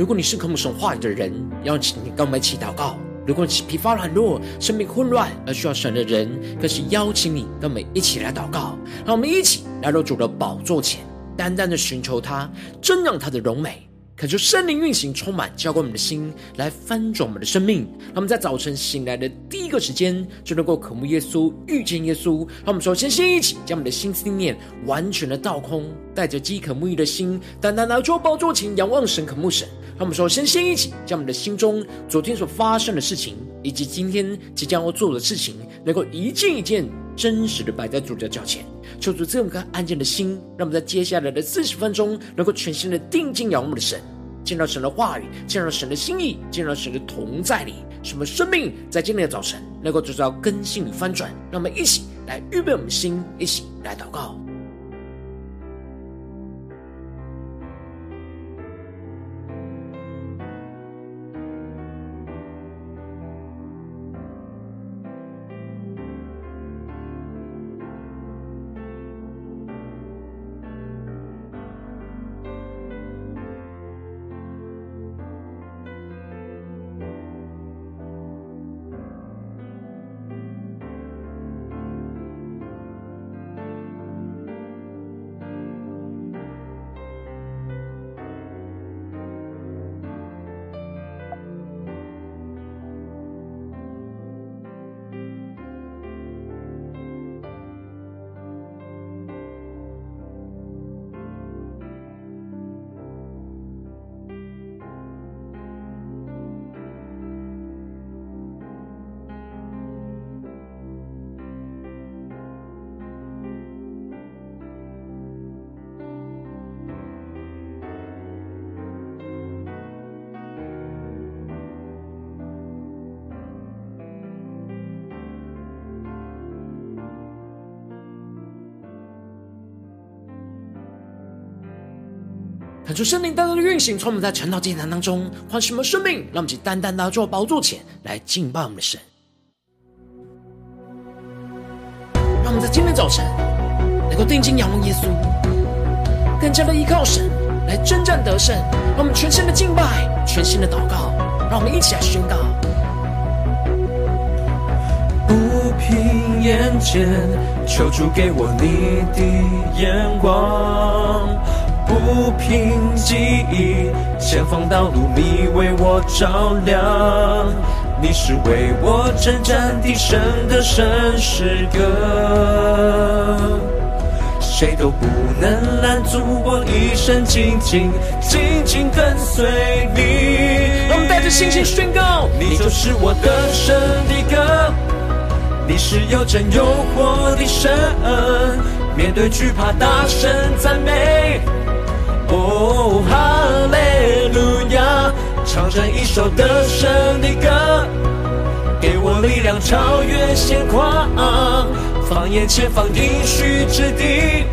如果你是渴慕神话语的人，邀请你跟我们一起祷告；如果你是疲乏软弱、生命混乱而需要神的人，更是邀请你跟我们一起来祷告。让我们一起来到主的宝座前，单单的寻求他，真让他的荣美。恳求圣灵运行，充满浇灌我们的心，来翻转我们的生命。让我们在早晨醒来的第一个时间，就能够渴慕耶稣、遇见耶稣。让我们首先先一起将我们的心思念完全的倒空，带着饥渴沐浴的心，单单来到宝座前仰望神、渴慕神。让我们首先先一起将我们的心中昨天所发生的事情，以及今天即将要做的事情，能够一件一件真实的摆在主的脚前。求主赐我们个安静的心，让我们在接下来的四十分钟，能够全心的定睛仰望的神，见到神的话语，见到神的心意，见到神的同在里，什么生命在今天的早晨能够得到更新与翻转。让我们一起来预备我们的心，一起来祷告。恳求圣灵单单的运行，从我们在晨祷祭坛当中唤醒我们生命，让我们去单单的坐宝座前来敬拜我们的神。让我们在今天早晨能够定睛仰望耶稣，更加的依靠神来征战得胜。让我们全心的敬拜，全心的祷告，让我们一起来宣告：不凭眼见，求主给我你的眼光。不平记忆，前方道路你为我照亮。你是为我征战的神的圣诗歌，谁都不能拦阻我一生紧紧紧紧跟随你。我们带着信心宣告：你就是我得胜的歌，你是有真有活的神，面对惧怕大声赞美。哦，哈利路亚！唱着一首得胜的歌，给我力量超越险况，放眼前方应许之地，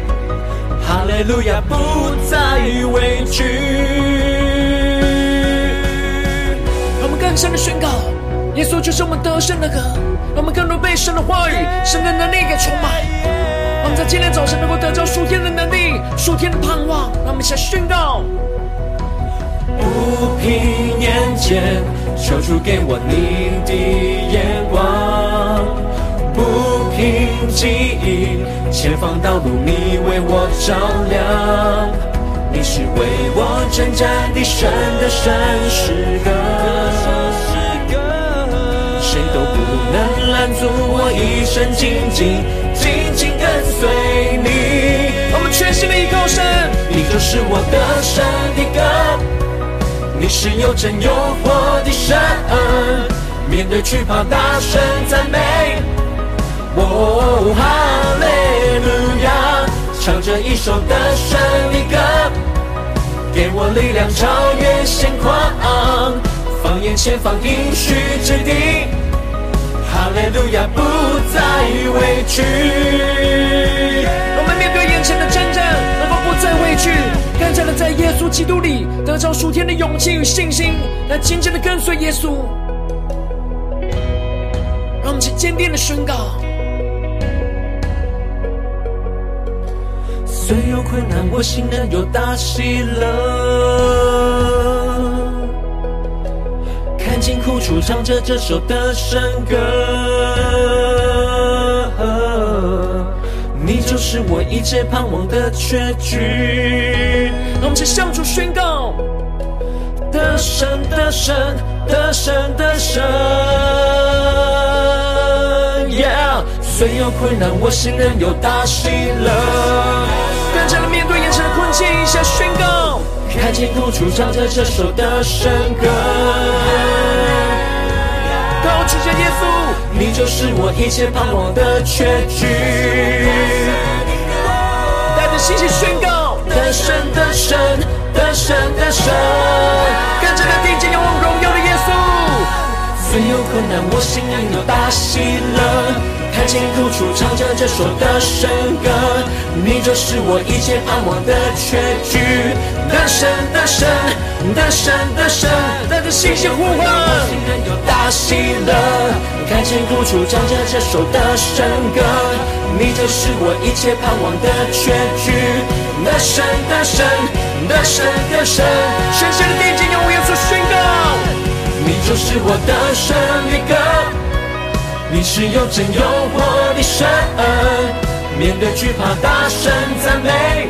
哈利路亚不再畏惧。让我们更深的宣告：耶稣就是我们得胜的歌，让我们更多被神的话语、神的能力给充满。让我们在今天早晨能够得着属天的能力、属天的盼望。让我们一起来宣告：不凭眼见，求主给我你的眼光；不凭记忆，前方道路你为我照亮。你是为我征战的神的圣诗歌，谁都不能拦阻我一生紧紧。紧紧跟随你，全心的依靠神，你就是我得胜的歌，你是又真又活的神，面对惧怕大声赞美，哦，哈利路亚，唱着一首得胜的歌，给我力量超越险况，放眼前方应许之地。哈利路亚，不再畏惧。面前的征战，能够不再畏惧，更加的在耶稣基督里得着属天的勇气与信心，来紧紧的跟随耶稣。让我们去坚定的宣告：虽有困难，我心仍有大喜乐。看尽苦楚，唱着这首得胜歌。就是我一切盼望的结局。让我们一起向主宣告：得胜，得胜，得胜，得胜。Yeah，虽有困难，我心仍有大喜乐。更加的面对眼前的困境，一下宣告。看见苦楚，唱着这首得胜歌。高举着耶稣，你就是我一切盼望的结局。带着信心宣告，得胜，得胜，得胜，得胜。虽有困难，我心仍有大喜乐。看见苦楚，唱着这首得胜歌，你就是我一切盼望的确据。得胜，得胜，得胜，得胜，带着信心呼唤，我心仍有大喜乐。看见苦楚，唱着这首得胜歌，你就是我一切盼望的确据。得胜，得胜，得胜，得胜，宣誓的定睛仰望耶稣宣告，你就是我的胜的歌。你是又真又活的神，面对惧怕，大声赞美。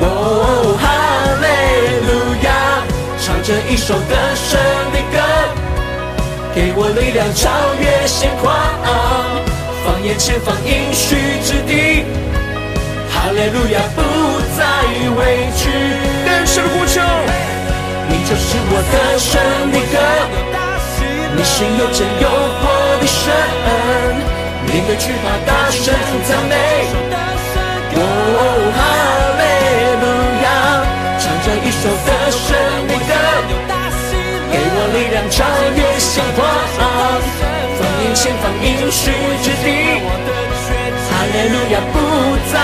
哦，哈利路亚，唱着一首得胜的歌，给我力量超越现况，放眼前方应许之地。哈利路亚，不再畏惧，更深呼求，你就是我得胜的。你是又真又活的神，面对惧怕，大声赞美。哦，哈利路亚，唱着一首得胜的歌，给我力量超越现况，放眼前方应许之地。哈利路亚，不再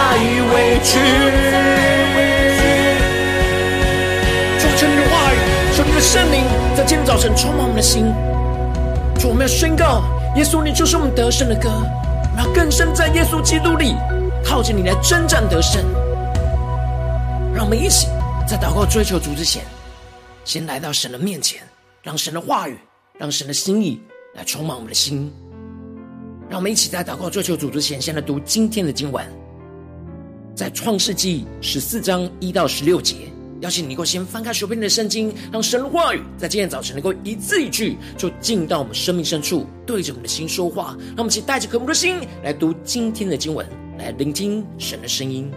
畏惧。主，求你的话语，求你的圣灵，在今天早晨充满我们的心。主，我们要宣告，耶稣，你就是我们得胜的歌。我们要更深在耶稣基督里，靠着你来征战得胜。让我们一起在祷告追求主之前，先来到神的面前，让神的话语，让神的心意来充满我们的心。让我们一起在祷告追求主之前，先来读今天的经文，在创世记十四章一到十六节。邀请你能够先翻开手边的圣经，让神的话语在今天早晨能够一字一句，就进到我们生命深处，对着我们的心说话。让我们一起带着渴慕的心来读今天的经文，来聆听神的声音。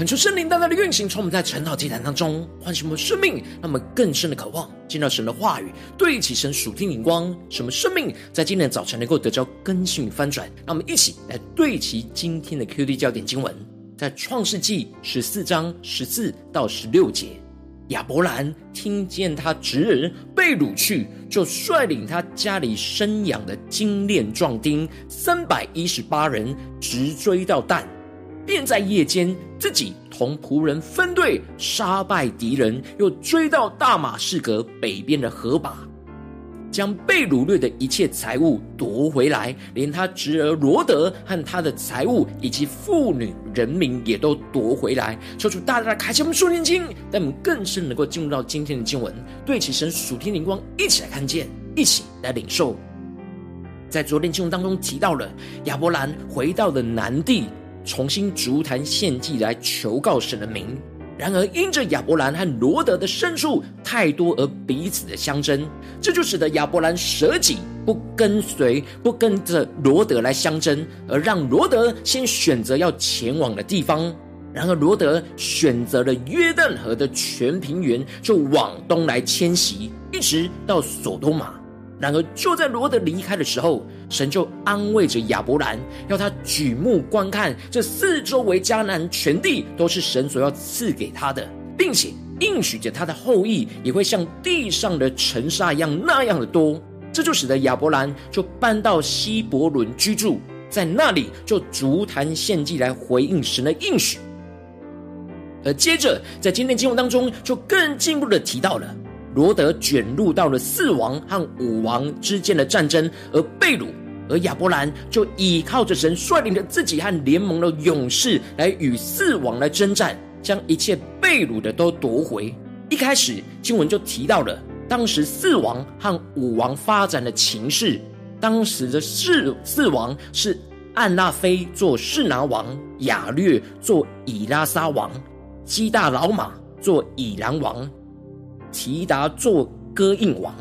恳求圣灵大大的运行，从我们在晨祷祭坛当中唤醒我们生命，让我们更深的渴望见到神的话语，对齐神属天灵光，什么生命在今天早晨能够得着更新与翻转。让我们一起来对齐今天的 QD 焦点经文，在创世纪十四章十四到十六节。亚伯兰听见他侄儿被掳去，就率领他家里生养的精练壮丁三百一十八人，直追到但。便在夜间，自己同仆人分队杀败敌人，又追到大马士革北边的河坝，将被掳掠的一切财物夺回来，连他侄儿罗德和他的财物以及妇女人民也都夺回来。求主大大的开启我们属灵经，让我们更深能够进入到今天的经文，对其神属天灵光，一起来看见，一起来领受。在昨天经文当中提到了亚伯兰回到了南地。重新筑坛献祭来求告神的名，然而因着亚伯兰和罗德的牲畜太多而彼此的相争，这就使得亚伯兰舍己不跟随，不跟着罗德来相争，而让罗德先选择要前往的地方。然而罗德选择了约旦河的全平原，就往东来迁徙，一直到所多玛。然而，就在罗德离开的时候，神就安慰着亚伯兰，要他举目观看这四周围迦南全地，都是神所要赐给他的，并且应许着他的后裔也会像地上的尘沙一样那样的多。这就使得亚伯兰就搬到希伯伦居住，在那里就足坛献祭来回应神的应许。而接着，在今天经文当中，就更进一步的提到了。罗德卷入到了四王和五王之间的战争而被掳，而亚伯兰就倚靠着神率领着自己和联盟的勇士来与四王来征战，将一切被掳的都夺回。一开始经文就提到了当时四王和五王发展的情势，当时的四四王是暗拉非做示拿王，亚略做以拉撒王，基大老玛做以兰王。提达做歌印王，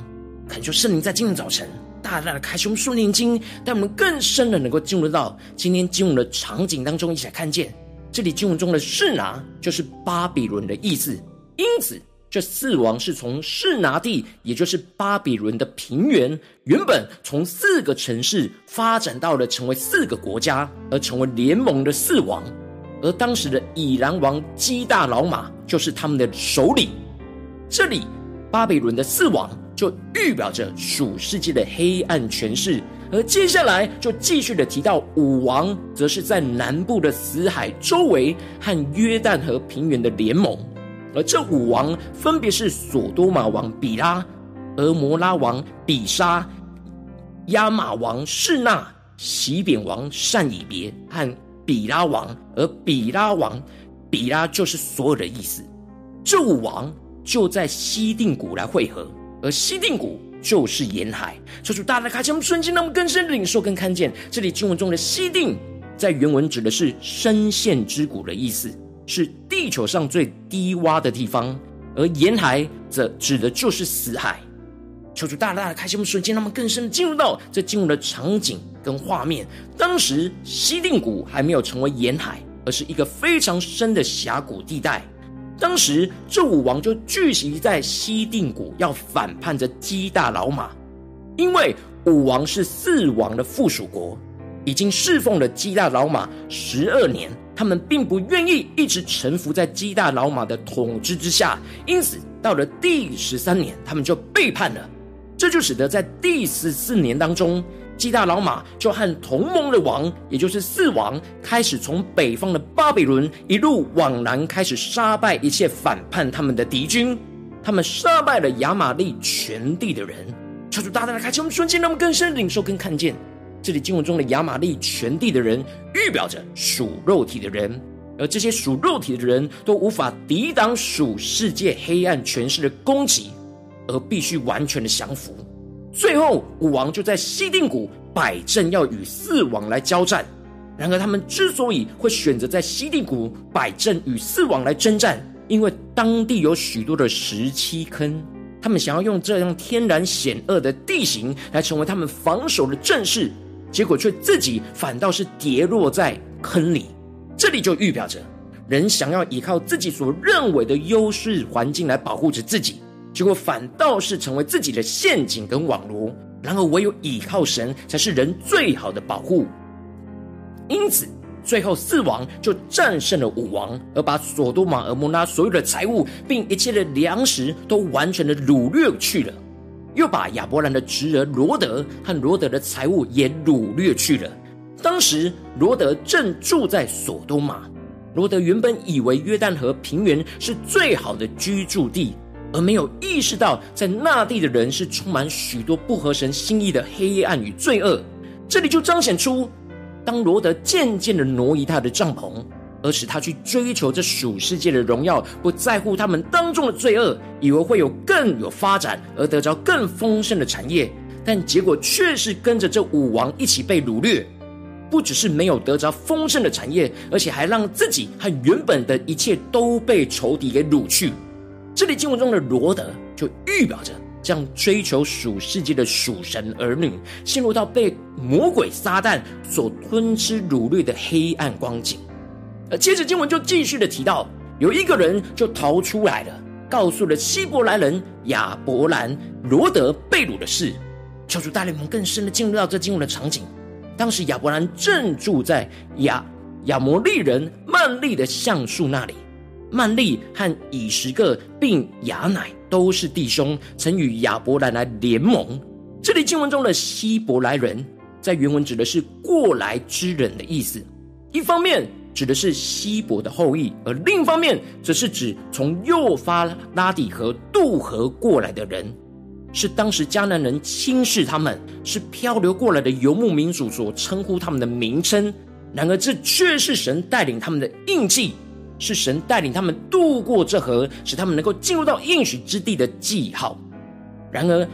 恳求圣灵在今天早晨大大的开启我们属灵经，让我们更深的能够进入到今天经文的场景当中，一起来看见这里经文中的示拿就是巴比伦的意思。因此，这四王是从示拿地，也就是巴比伦的平原，原本从四个城市发展到了成为四个国家，而成为联盟的四王。而当时的以兰王基大老马就是他们的首领。这里，巴比伦的四王就预表着属世界的黑暗权势，而接下来就继续的提到五王，则是在南部的死海周围和约旦河平原的联盟，而这五王分别是所多玛王比拉、俄摩拉王比沙、亚玛王示那、洗扁王善以别和比拉王，而比拉王比拉就是所有的意思，这五王。就在西定谷来会合，而西定谷就是沿海。求主大大开启我们瞬间，让我们更深的领受跟看见。这里经文中的西定，在原文指的是深陷之谷的意思，是地球上最低洼的地方；而沿海则指的就是死海。求主大大的开启我们瞬间，让我们更深的进入到这经文的场景跟画面。当时西定谷还没有成为沿海，而是一个非常深的峡谷地带。当时，这五王就聚集在西定谷，要反叛着基大老马。因为五王是四王的附属国，已经侍奉了基大老马十二年，他们并不愿意一直臣服在基大老马的统治之下。因此，到了第十三年，他们就背叛了。这就使得在第十四年当中，基大老马就和同盟的王，也就是四王，开始从北方的巴比伦一路往南，开始杀败一切反叛他们的敌军。他们杀败了亚玛力全地的人。求主大大的开启我们瞬间，让我们更深领受跟看见。这里经文中的亚玛力全地的人，预表着属肉体的人，而这些属肉体的人都无法抵挡属世界黑暗权势的攻击，而必须完全的降服。最后，武王就在西定谷摆阵，要与四王来交战。然而，他们之所以会选择在西定谷摆阵与四王来征战，因为当地有许多的石漆坑，他们想要用这样天然险恶的地形来成为他们防守的阵势，结果却自己反倒是跌落在坑里。这里就预表着，人想要依靠自己所认为的优势环境来保护着自己，结果反倒是成为自己的陷阱跟网罗。然而，唯有倚靠神，才是人最好的保护。因此，最后四王就战胜了五王，而把所多玛、蛾摩拉所有的财物，并一切的粮食都完全的掳掠去了。又把亚伯兰的侄儿罗德和罗德的财物也掳掠去了。当时，罗德正住在所多玛。罗德原本以为约旦河平原是最好的居住地，而没有意识到在那地的人是充满许多不合神心意的黑暗与罪恶。这里就彰显出，当罗得渐渐的挪移他的帐篷，而使他去追求这属世界的荣耀，不在乎他们当中的罪恶，以为会有更有发展而得着更丰盛的产业，但结果却是跟着这五王一起被掳掠。不只是没有得着丰盛的产业，而且还让自己和原本的一切都被仇敌给掳去。这里经文中的罗德，就预表着这样追求属世界的属神儿女，陷入到被魔鬼撒旦所吞吃掳掠的黑暗光景。而接着经文就继续的提到，有一个人就逃出来了，告诉了希伯来人亚伯兰罗得被掳的事。求主带领我们更深的进入到这经文的场景。当时亚伯兰正住在亚亚摩利人曼利的橡树那里，曼利和以十个并亚乃都是弟兄，曾与亚伯兰来联盟。这里经文中的希伯来人，在原文指的是过来之人的意思，一方面指的是希伯的后裔，而另一方面则是指从幼发拉底河渡河过来的人。是当时迦南人轻视他们，是漂流过来的游牧民族所称呼他们的名称。然而，这却是神带领他们的印记，是神带领他们渡过这河，使他们能够进入到应许之地的记号。然而，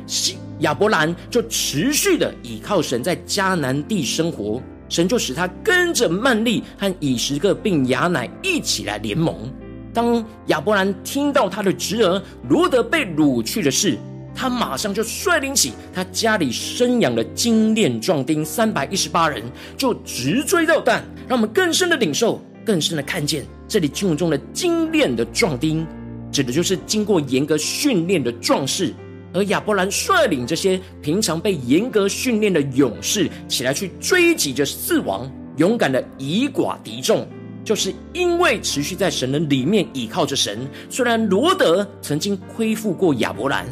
亚伯兰就持续的倚靠神在迦南地生活，神就使他跟着曼利和以实各并亚乃一起来联盟。当亚伯兰听到他的侄儿罗得被掳去的事，他马上就率领起他家里生养的精练壮丁三百一十八人，就直追到但。让我们更深的领受，更深的看见这里经文中的精练的壮丁，指的就是经过严格训练的壮士。而亚伯兰率领这些平常被严格训练的勇士起来去追击着四王，勇敢的以寡敌众，就是因为持续在神的里面倚靠着神。虽然罗德曾经亏负过亚伯兰。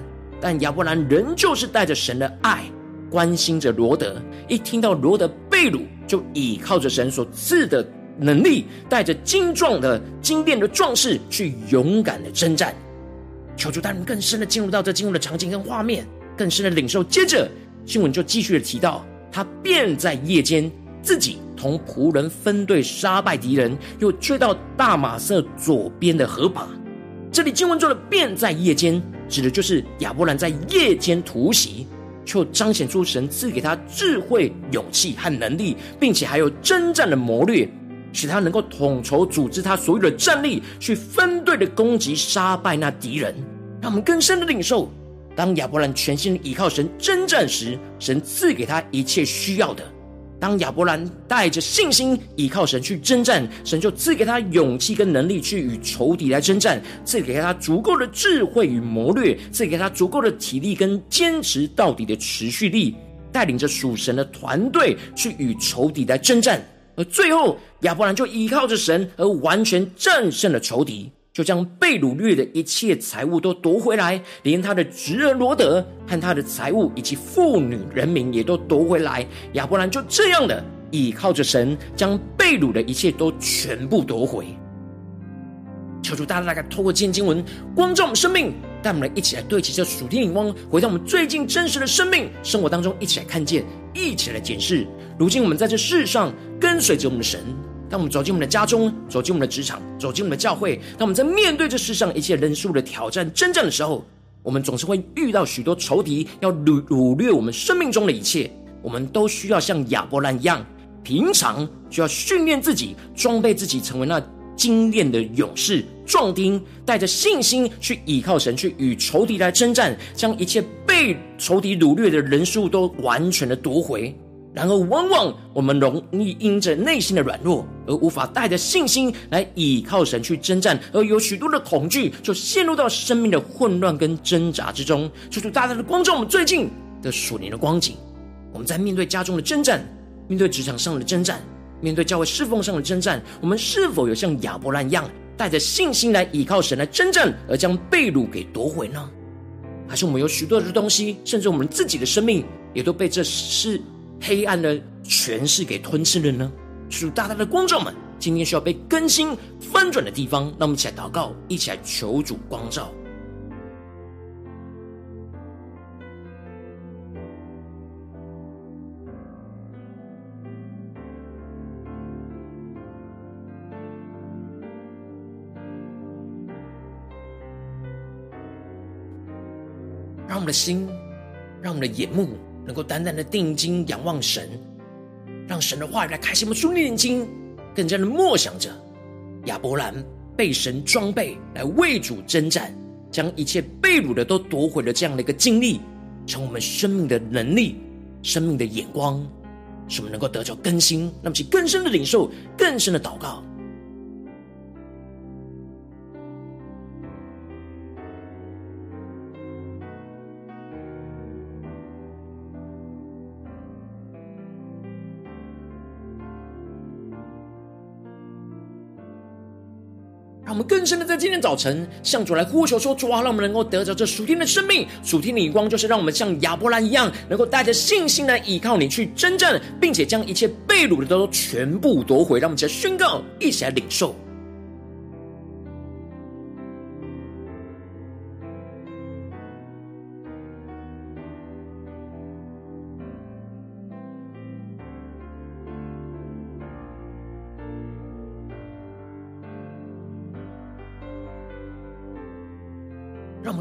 但亚伯兰仍旧是带着神的爱，关心着罗德。一听到罗德被掳，就倚靠着神所赐的能力，带着精壮的、精炼的壮士去勇敢的征战。求主带领更深的进入到这经文的场景跟画面，更深的领受。接着经文就继续的提到，他便在夜间自己同仆人分队杀败敌人，又追到大马色左边的河旁。这里经文中的便在夜间。指的就是亚伯兰在夜间突袭，就彰显出神赐给他智慧、勇气和能力，并且还有征战的谋略，使他能够统筹组织他所有的战力，去分队的攻击、杀败那敌人。让我们更深的领受，当亚伯兰全心依靠神征战时，神赐给他一切需要的。当亚伯兰带着信心倚靠神去征战，神就赐给他勇气跟能力去与仇敌来征战，赐给他足够的智慧与谋略，赐给他足够的体力跟坚持到底的持续力，带领着属神的团队去与仇敌来征战。而最后，亚伯兰就依靠着神而完全战胜了仇敌。就将被掳掠的一切财物都夺回来，连他的侄儿罗德和他的财物以及妇女人民也都夺回来。亚伯兰就这样的倚靠着神，将被掳的一切都全部夺回。求主大大的透过今天经文光照我们生命，带我们一起来对齐这属天眼光，回到我们最近真实的生命生活当中，一起来看见，一起来检视。如今我们在这世上跟随着我们的神。当我们走进我们的家中，走进我们的职场，走进我们的教会，当我们在面对这世上一切人数的挑战、征战的时候，我们总是会遇到许多仇敌要掳掳掠我们生命中的一切。我们都需要像亚伯兰一样，平常就要训练自己，装备自己，成为那精炼的勇士、壮丁，带着信心去倚靠神，去与仇敌来征战，将一切被仇敌掳掠的人数都完全的夺回。然而，往往我们容易因着内心的软弱，而无法带着信心来倚靠神去征战，而有许多的恐惧，就陷入到生命的混乱跟挣扎之中。求主大大的光照我们最近的属灵的光景。我们在面对家中的征战，面对职场上的征战，面对教会侍奉上的征战，我们是否有像亚伯兰一样，带着信心来倚靠神来征战，而将被掳给夺回呢？还是我们有许多的东西，甚至我们自己的生命，也都被这世黑暗的权势给吞噬了呢？主大大的光照们，今天需要被更新翻转的地方，让我们起来祷告，一起来求主光照。让我们的心，让我们的眼目能够单单的定睛仰望神，让神的话语来开启我们属灵眼睛，更加的默想着亚伯兰被神装备来为主征战，将一切被掳的都夺回了这样的一个经历，成为我们生命的能力、生命的眼光，使我们能够得着更新，那么去更深的领受、更深的祷告。我们更深的在今天早晨向主来呼求说：主啊，让我们能够得着这属天的生命、属天的眼光，就是让我们像亚伯兰一样，能够带着信心来依靠你去征战，并且将一切被掳的都全部夺回。让我们一起来宣告，一起来领受。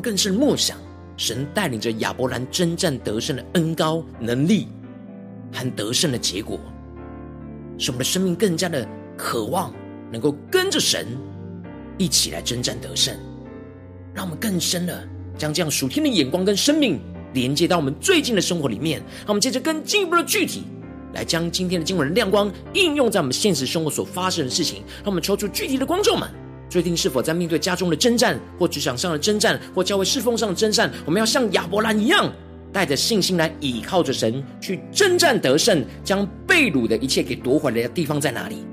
更是默想，神带领着亚伯兰征战得胜的恩高能力和得胜的结果，使我们的生命更加的渴望，能够跟着神一起来征战得胜。让我们更深的将这样属天的眼光跟生命连接到我们最近的生活里面。让我们接着更进一步的具体来将今天的经文的亮光应用在我们现实生活所发生的事情。让我们抽出具体的光众们。最近是否在面对家中的征战，或职场上的征战，或教会侍奉上的征战？我们要像亚伯兰一样，带着信心来倚靠着神去征战得胜，将被掳的一切给夺回来的地方在哪里？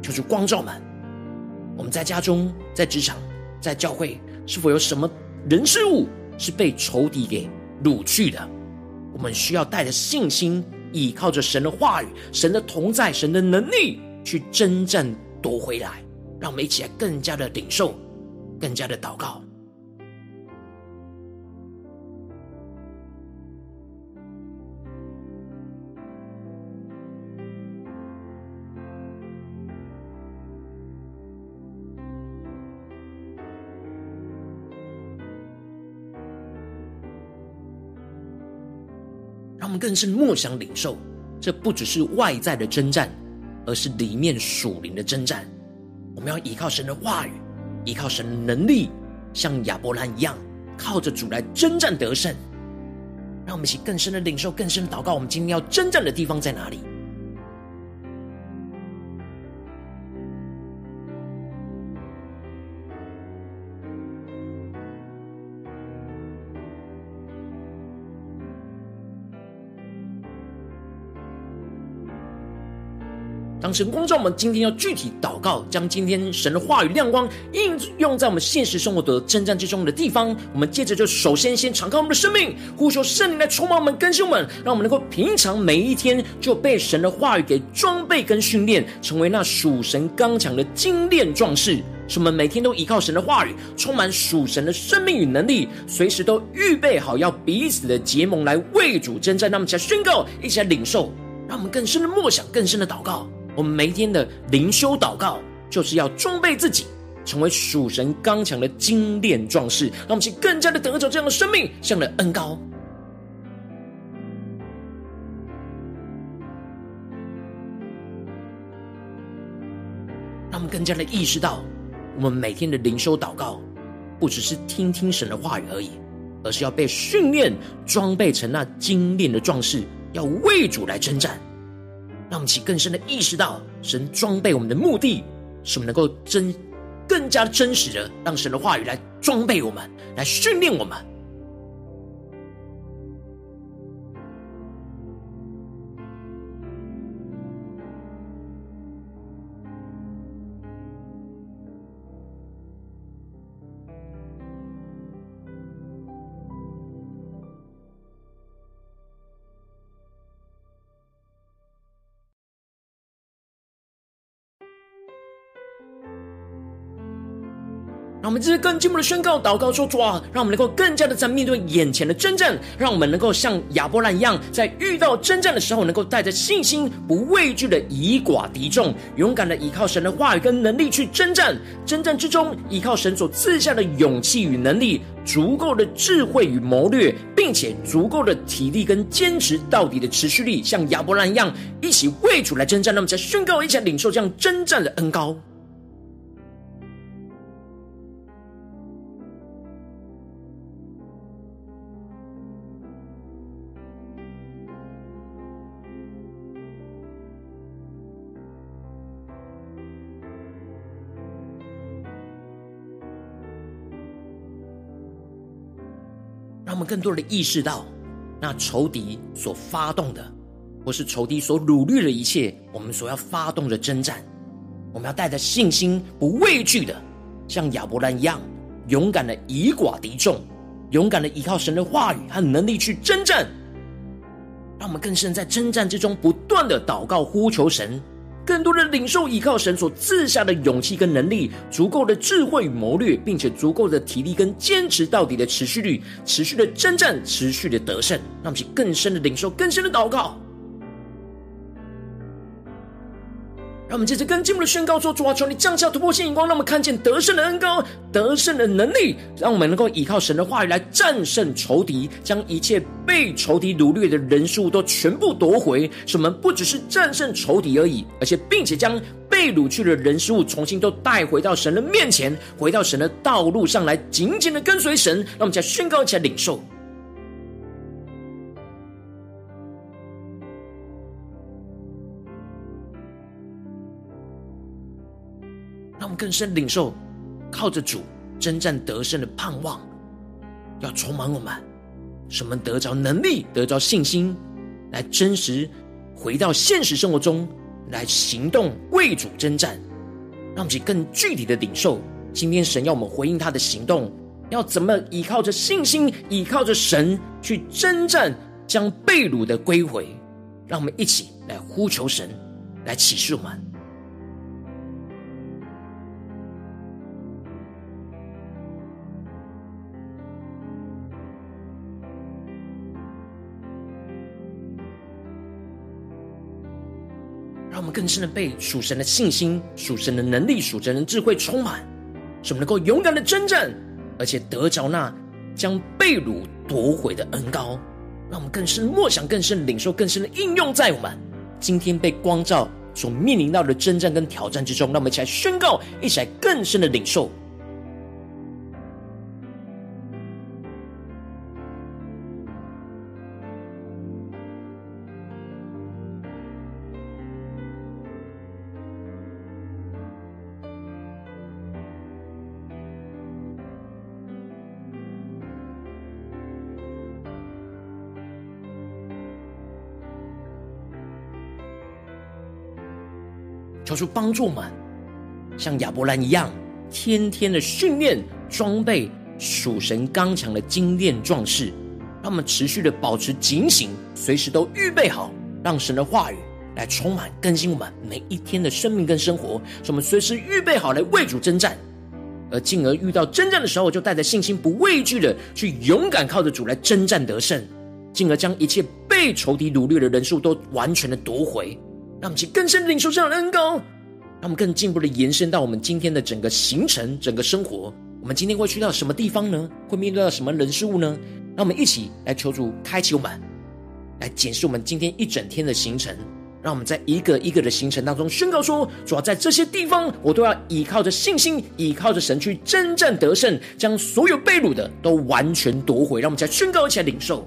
求主光照们。我们在家中、在职场、在教会，是否有什么人事物是被仇敌给掳去的？我们需要带着信心，倚靠着神的话语、神的同在、神的能力，去征战夺回来。让我们一起来更加的领受，更加的祷告。让我们更是默想领受，这不只是外在的征战，而是里面属灵的征战。我们要依靠神的话语，依靠神的能力，像亚伯兰一样，靠着主来征战得胜。让我们一起更深的领受，更深的祷告。我们今天要征战的地方在哪里？当神光照我们，今天要具体祷告，将今天神的话语亮光应用在我们现实生活的征战之中的地方。我们接着就首先先敞开我们的生命，呼求圣灵来充满我们、更新我们，让我们能够平常每一天就被神的话语给装备跟训练，成为那属神刚强的精炼壮士。使我们每天都依靠神的话语，充满属神的生命与能力，随时都预备好要彼此的结盟来为主征战。那么，起来宣告，一起来领受，让我们更深的默想，更深的祷告。我们每一天的灵修祷告，就是要装备自己，成为属神刚强的精炼壮士，让我们去更加的得着这样的生命，这样的恩高。让我们更加的意识到，我们每天的灵修祷告，不只是听听神的话语而已，而是要被训练、装备成那精炼的壮士，要为主来征战。让其更深的意识到，神装备我们的目的，是我们能够真更加真实的，让神的话语来装备我们，来训练我们。们这些更进一步的宣告、祷告说：“主啊，让我们能够更加的在面对眼前的征战，让我们能够像亚伯兰一样，在遇到征战的时候，能够带着信心、不畏惧的以寡敌众，勇敢的依靠神的话语跟能力去征战。征战之中，依靠神所赐下的勇气与能力，足够的智慧与谋略，并且足够的体力跟坚持到底的持续力，像亚伯兰一样，一起为主来征战。那么，在宣告，一起领受这样征战的恩膏。”让我们更多的意识到，那仇敌所发动的，或是仇敌所掳掠的一切，我们所要发动的征战，我们要带着信心，不畏惧的，像亚伯兰一样，勇敢的以寡敌众，勇敢的依靠神的话语和能力去征战。让我们更深在征战之中，不断的祷告呼求神。更多的领受依靠神所赐下的勇气跟能力，足够的智慧与谋略，并且足够的体力跟坚持到底的持续率，持续的征战，持续的得胜，让我们更深的领受，更深的祷告。让我们接着跟进步的宣告说：主啊，求你降下突破性眼光，让我们看见得胜的恩膏、得胜的能力，让我们能够依靠神的话语来战胜仇敌，将一切被仇敌掳掠的人事物都全部夺回。使我们不只是战胜仇敌而已，而且并且将被掳去的人事物重新都带回到神的面前，回到神的道路上来，紧紧的跟随神。让我们再宣告起来，领受。更深领受，靠着主征战得胜的盼望，要充满我们，使我们得着能力，得着信心，来真实回到现实生活中来行动，为主征战。让我们更具体的领受，今天神要我们回应他的行动，要怎么依靠着信心，依靠着神去征战，将被掳的归回。让我们一起来呼求神，来启示我们。让我们更深的被属神的信心、属神的能力、属神的智慧充满，使我们能够勇敢的征战，而且得着那将被掳夺回的恩膏。让我们更深默想、更深领受、更深的应用在我们今天被光照所面临到的征战跟挑战之中。让我们一起来宣告，一起来更深的领受。主帮助我们，像亚伯兰一样，天天的训练装备属神刚强的精炼壮士，让我们持续的保持警醒，随时都预备好，让神的话语来充满更新我们每一天的生命跟生活，使我们随时预备好来为主征战，而进而遇到征战的时候，就带着信心不畏惧的去勇敢靠着主来征战得胜，进而将一切被仇敌掳掠的人数都完全的夺回。让我们去更深领受这样的恩膏，让我们更进一步的延伸到我们今天的整个行程、整个生活。我们今天会去到什么地方呢？会面对到什么人事物呢？让我们一起来求主开启我们，来检视我们今天一整天的行程。让我们在一个一个的行程当中宣告说：主要在这些地方，我都要依靠着信心，依靠着神去征战得胜，将所有被掳的都完全夺回。让我们再宣告一起来领受。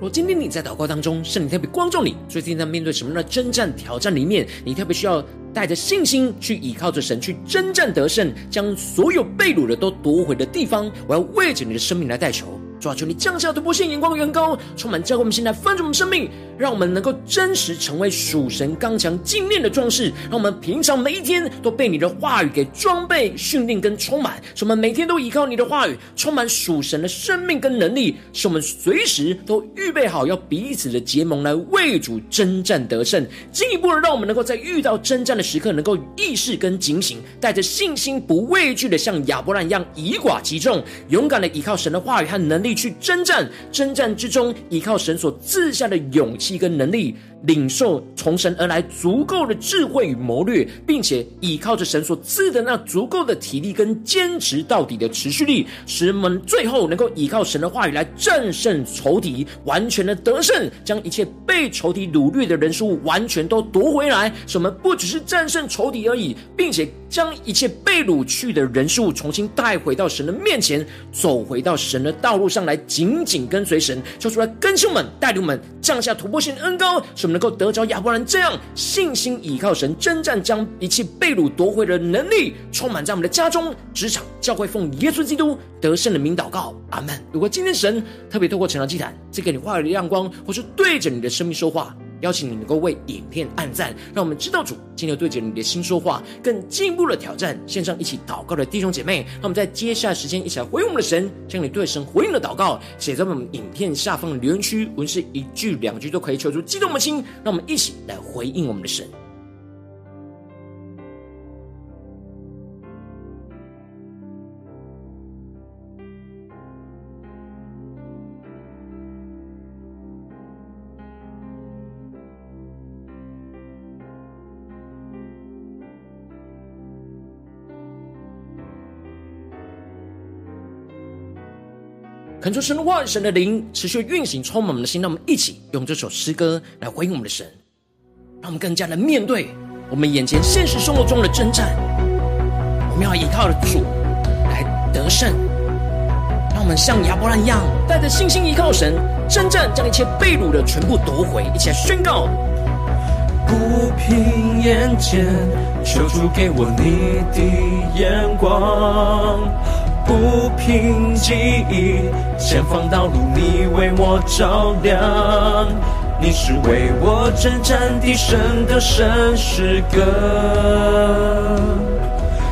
若今天你在祷告当中，圣灵特别光照你，最近在面对什么的征战挑战里面，你特别需要带着信心去倚靠着神，去征战得胜，将所有被掳的都夺回的地方，我要为着你的生命来代求。抓住，你降下突破性眼光，远高，充满教会我们现在翻转我们生命，让我们能够真实成为属神刚强精炼的壮士。让我们平常每一天都被你的话语给装备、训练跟充满，使我们每天都依靠你的话语，充满属神的生命跟能力，使我们随时都预备好要彼此的结盟来为主征战得胜。进一步的，让我们能够在遇到征战的时刻，能够意识跟警醒，带着信心不畏惧的，像亚伯兰一样以寡击众，勇敢的依靠神的话语和能力。去征战，征战之中，依靠神所赐下的勇气一个能力领受从神而来足够的智慧与谋略，并且依靠着神所赐的那足够的体力跟坚持到底的持续力，使我们最后能够依靠神的话语来战胜仇敌，完全的得胜，将一切被仇敌掳掠的人数完全都夺回来。使我们不只是战胜仇敌而已，并且将一切被掳去的人数重新带回到神的面前，走回到神的道路上来，紧紧跟随神，叫出来更新我们，带领我们降下突破性的恩高能够得着亚伯兰这样信心倚靠神征战，将一切被掳夺回的能力充满在我们的家中、职场、教会，奉耶稣基督得胜的名祷告，阿门。如果今天神特别透过成长祭坛，赐给你话语的亮光，或是对着你的生命说话。邀请你能够为影片按赞，让我们知道主今天对着你的心说话，更进一步的挑战。线上一起祷告的弟兄姐妹，让我们在接下来时间一起来回应我们的神，将你对神回应的祷告写在我们影片下方的留言区，无论是一句两句都可以，求出激动的心，让我们一起来回应我们的神。恳求神的话语、神的灵持续运行，充满我们的心。让我们一起用这首诗歌来回应我们的神，让我们更加的面对我们眼前现实生活中的征战。我们要依靠的主来得胜。让我们像亚伯兰一样，带着信心依靠神，征战将一切被掳的全部夺回。一起来宣告：不凭眼前，求主给我你的眼光。不平记忆，前方道路你为我照亮，你是为我征战的神的神诗歌，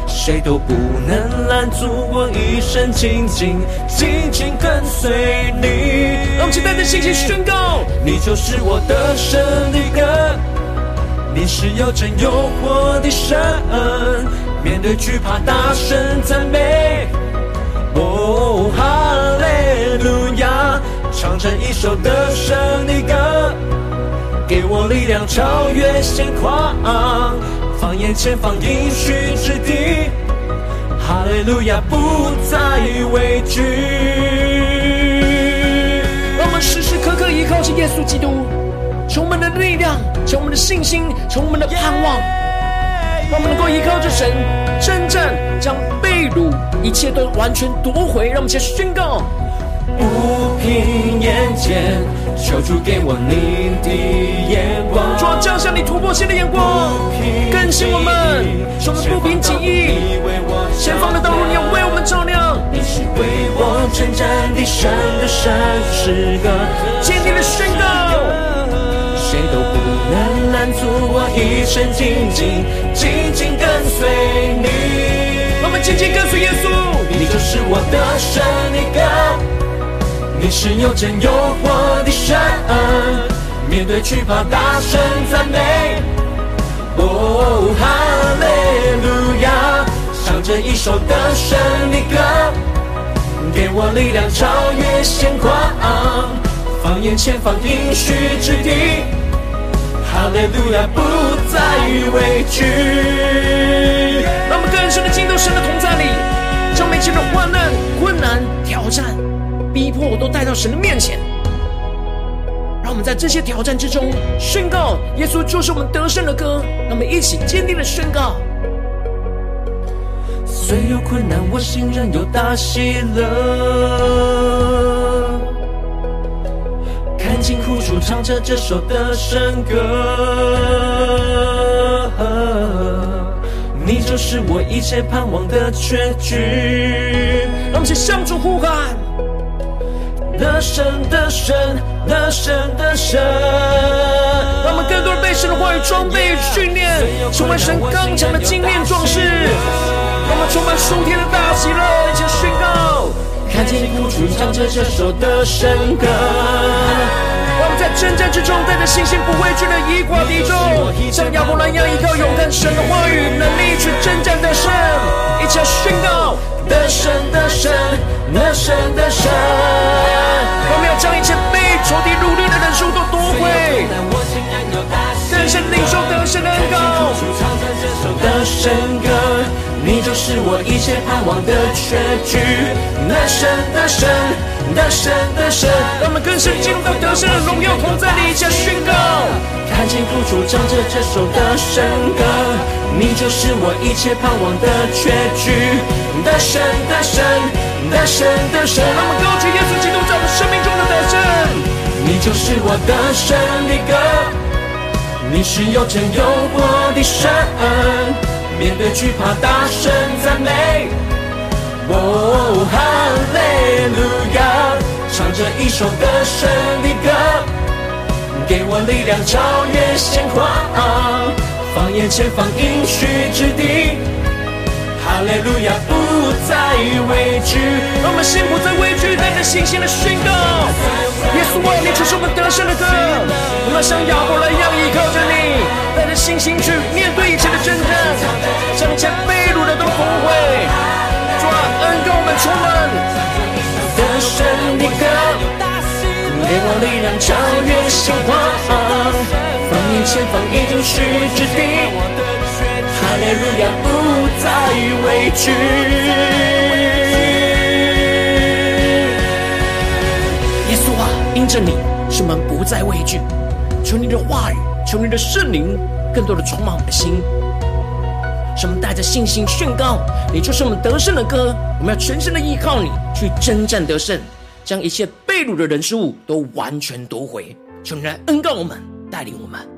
谁都不能拦阻我一生紧紧紧紧跟随你。让我们期待的信心宣告，你就是我得胜的歌，你是有真又活的神，面对惧怕大声赞美。唱着一首得胜的歌，给我力量超越现况，放眼前方应许之地，哈利路亚不再畏惧。让我们时时刻刻依靠着耶稣基督，求我们的力量，求我们的信心，求我们的盼望，让我们能够依靠着神，真正将被掳一切都完全夺回。让我们先宣告。不凭眼前，求主给我你的眼光。主要降下你突破性的眼光，更新我们，使我们不凭己意。前方的道路，你要为我们照亮。你是为我征战的神的神诗歌，坚定的宣告，谁都不能拦阻我一生紧紧紧紧跟随你。我们紧紧跟随耶稣，你就是我的神的歌。你是又真又活的神，面对惧怕大声赞美。哦，哈利路亚，唱着一首得胜的歌，给我力量超越现况，放眼前方应许之地。哈利路亚，不再畏惧。让我们更深的进入神的同在里，将每一切的患难、困难、挑战。逼迫我都带到神的面前，让我们在这些挑战之中宣告：耶稣就是我们得胜的歌。让我们一起坚定的宣告。虽有困难，我心仍有大喜乐。看尽苦楚，唱着这首得胜歌。你就是我一切盼望的结局。让我们一起向主呼喊。得胜的神，得胜的神，让我们更多人被神的话语装备训练，成为神刚强的精炼壮士。让我们充满属天的大喜乐，一起宣告。看见苦楚，唱着这首得胜歌。让我们在征战之中，带着信心不畏惧的以寡敌众，像亚伯兰一样依靠勇敢神的话语能力去征战得胜。一起宣告。得胜的神，得胜的是我一切盼望的结局。得胜的神，得胜的神，让我们更深进入到得胜的荣耀同在里，一起宣告。看见苦楚，唱着这首得胜歌，你就是我一切盼望的结局。得胜的神，得胜的神，让我们高举耶稣基督在我们生命中的得胜。你就是我的胜的歌，你是又真又活的神，面对惧怕大声赞美。哦，哈利路亚，唱着一首得胜的歌，给我力量超越险况，放眼前方应许之地。哈利路亚，不再畏惧。让我们心不再畏惧，带着信心的宣告：耶稣啊，你就是我们得胜的歌。我们像亚伯兰一样依靠着你，带着信心去面对一切的征战，将一切被掳的都夺回。主啊，恩膏我们充满得胜的歌，给我力量超越现况，放眼前方应许之地。哈利路亚，不再畏惧。耶稣啊，因着你，使我们不再畏惧。求你的话语，求你的圣灵，更多的充满我们的心，使我们带着信心宣告：你就是我们得胜的歌。我们要全心的依靠你，去征战得胜，将一切被掳的人事物都完全夺回。求你来恩膏我们，带领我们。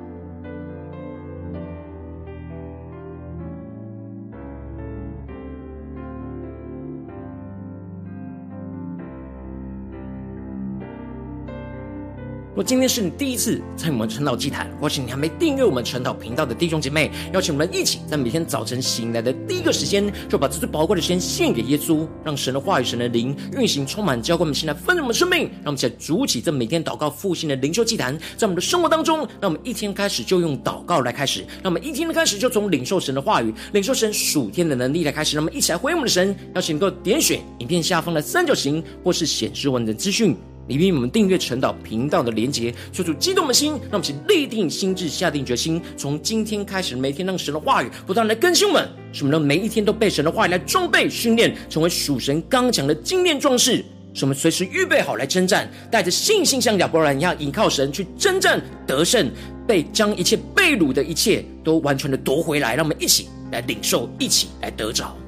如果今天是你第一次参与我们晨祷祭坛，或是你还没订阅我们晨祷频道的弟兄姐妹，邀请我们一起在每天早晨醒来的第一个时间，就把这最宝贵的时间献给耶稣，让神的话语、神的灵运行充满，浇灌我们现在丰盛的生命。让我们一起筑起这每天祷告复兴的灵修祭坛，在我们的生活当中，让我们一天开始就用祷告来开始，让我们一天的开始就从领受神的话语、领受神属天的能力来开始。让我们一起来回应我们的神，邀请能够点选影片下方的三角形，或是显示文的资讯。里面我们订阅晨祷频道的连结，求主激动的心，让我们去立定心智，下定决心，从今天开始，每天让神的话语不断来更新我们，使我们能每一天都被神的话语来装备训练，成为属神刚强的精炼壮士，使我们随时预备好来征战，带着信心像亚伯兰一样，依靠神去征战得胜，被将一切被掳的一切都完全的夺回来，让我们一起来领受，一起来得着。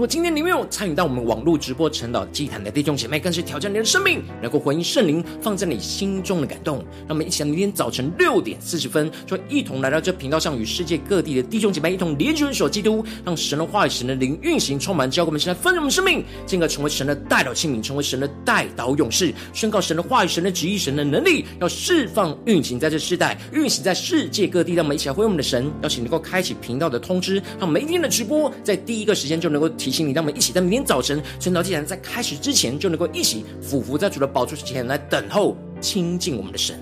如果今天你没有参与到我们网络直播晨祷祭坛的弟兄姐妹，更是挑战你的生命，能够回应圣灵放在你心中的感动。让我们一起在明天早晨六点四十分，就一同来到这频道上，与世界各地的弟兄姐妹一同连结、守基督，让神的话语、神的灵运行充满，教给我们现在分盛我们生命，进而成为神的代祷器皿，成为神的代祷勇士，宣告神的话语、神的旨意、神的能力，要释放运行在这世代，运行在世界各地。让我们一起来回应我们的神，邀请能够开启频道的通知，让每一天的直播在第一个时间就能够提。提醒你，让我们一起在明天早晨晨祷祭坛在开始之前，就能够一起俯伏在主的宝座前来等候亲近我们的神。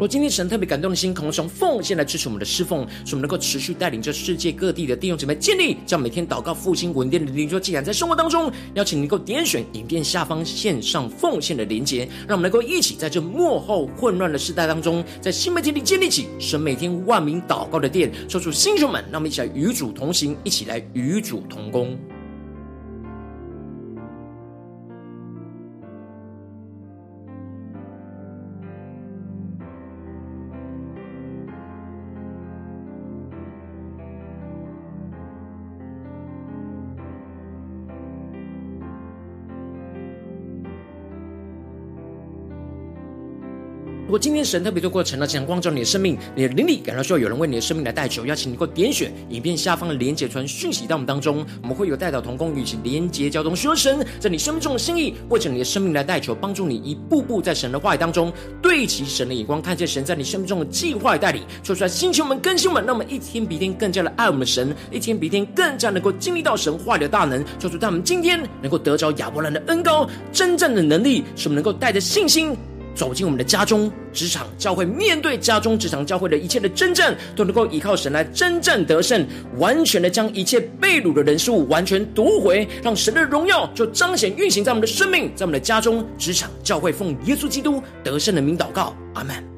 若今天神特别感动的心，渴望从奉献来支持我们的侍奉，使我们能够持续带领着世界各地的弟兄姊妹建立，将每天祷告复兴稳定的灵修祭坛在生活当中。邀请你能够点选影片下方线上奉献的连结，让我们能够一起在这幕后混乱的时代当中，在新媒体里建立起神每天万名祷告的殿。说出弟兄们，让我们一起来与主同行，一起来与主同工。如果今天神特别透过晨祷想光照你的生命，你的灵力感到需要有人为你的生命来代求，邀请你能够点选影片下方的连结传讯息到我们当中，我们会有代表同工与其连结交通，说神在你生命中的心意，为着你的生命来代求，帮助你一步步在神的话语当中对齐神的眼光，看见神在你生命中的计划与带领，说出来星球们更新们，让我们一天比一天更加的爱我们的神，一天比一天更加能够经历到神话语的大能，说出在我们今天能够得着亚伯兰的恩膏，真正的能力，使我们能够带着信心。走进我们的家中、职场、教会，面对家中、职场、教会的一切的征战，都能够依靠神来真正得胜，完全的将一切被掳的人数完全夺回，让神的荣耀就彰显运行在我们的生命，在我们的家中、职场、教会，奉耶稣基督得胜的名祷告，阿门。